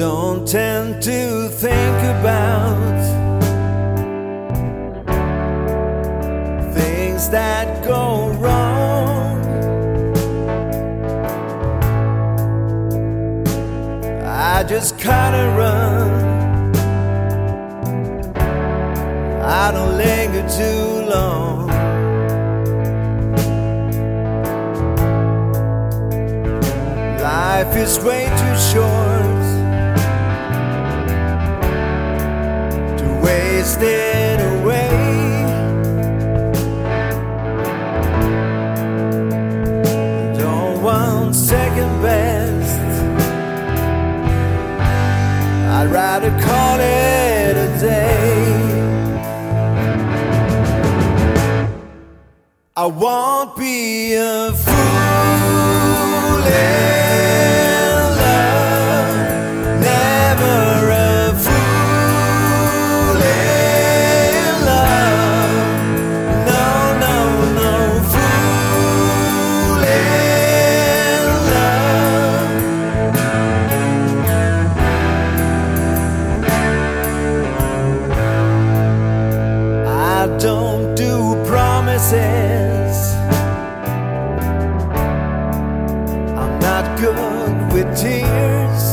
don't tend to think about things that go wrong. I just kinda run, I don't linger too long. Life is way too short. To waste it away. Don't want second best. I'd rather call it a day. I won't be a fool good with tears.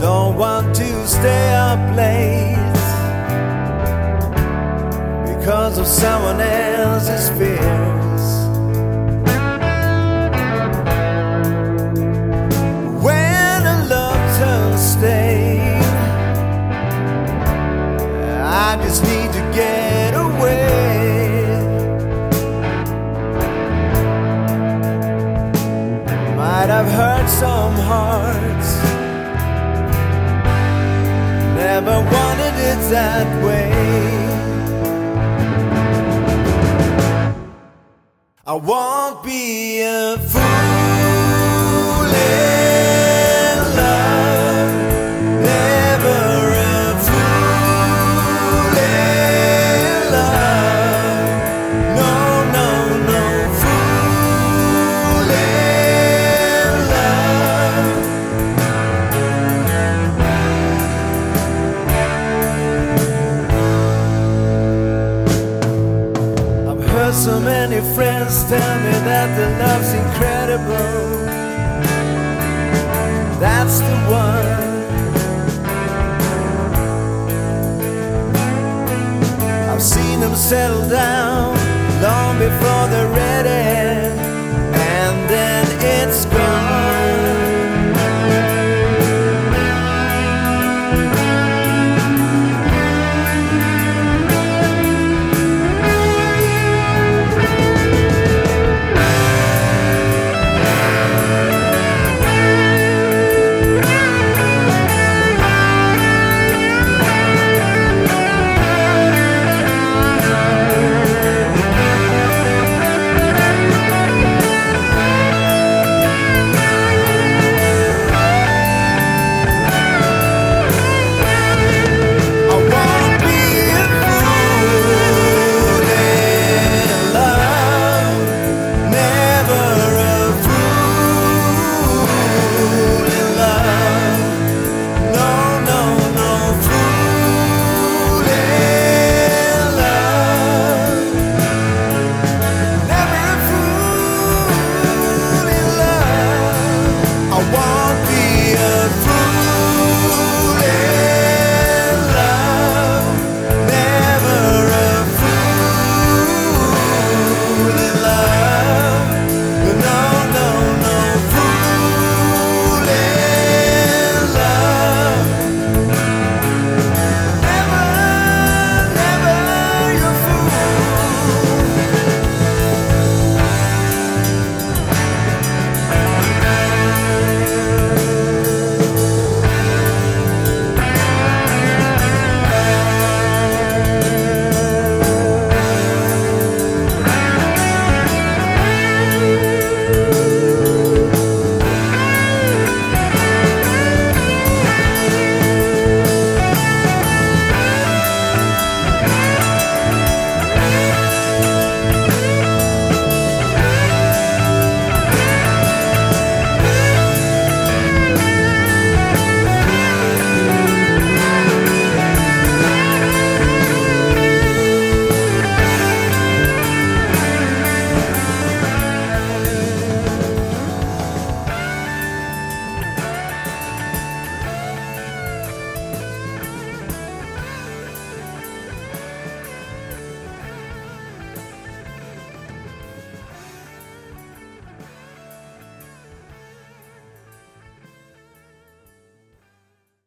Don't want to stay up late because of someone else's fears. Might have hurt some hearts, never wanted it that way. I won't be a fool many friends tell me that the love's incredible. That's the one. I've seen them settle down long before the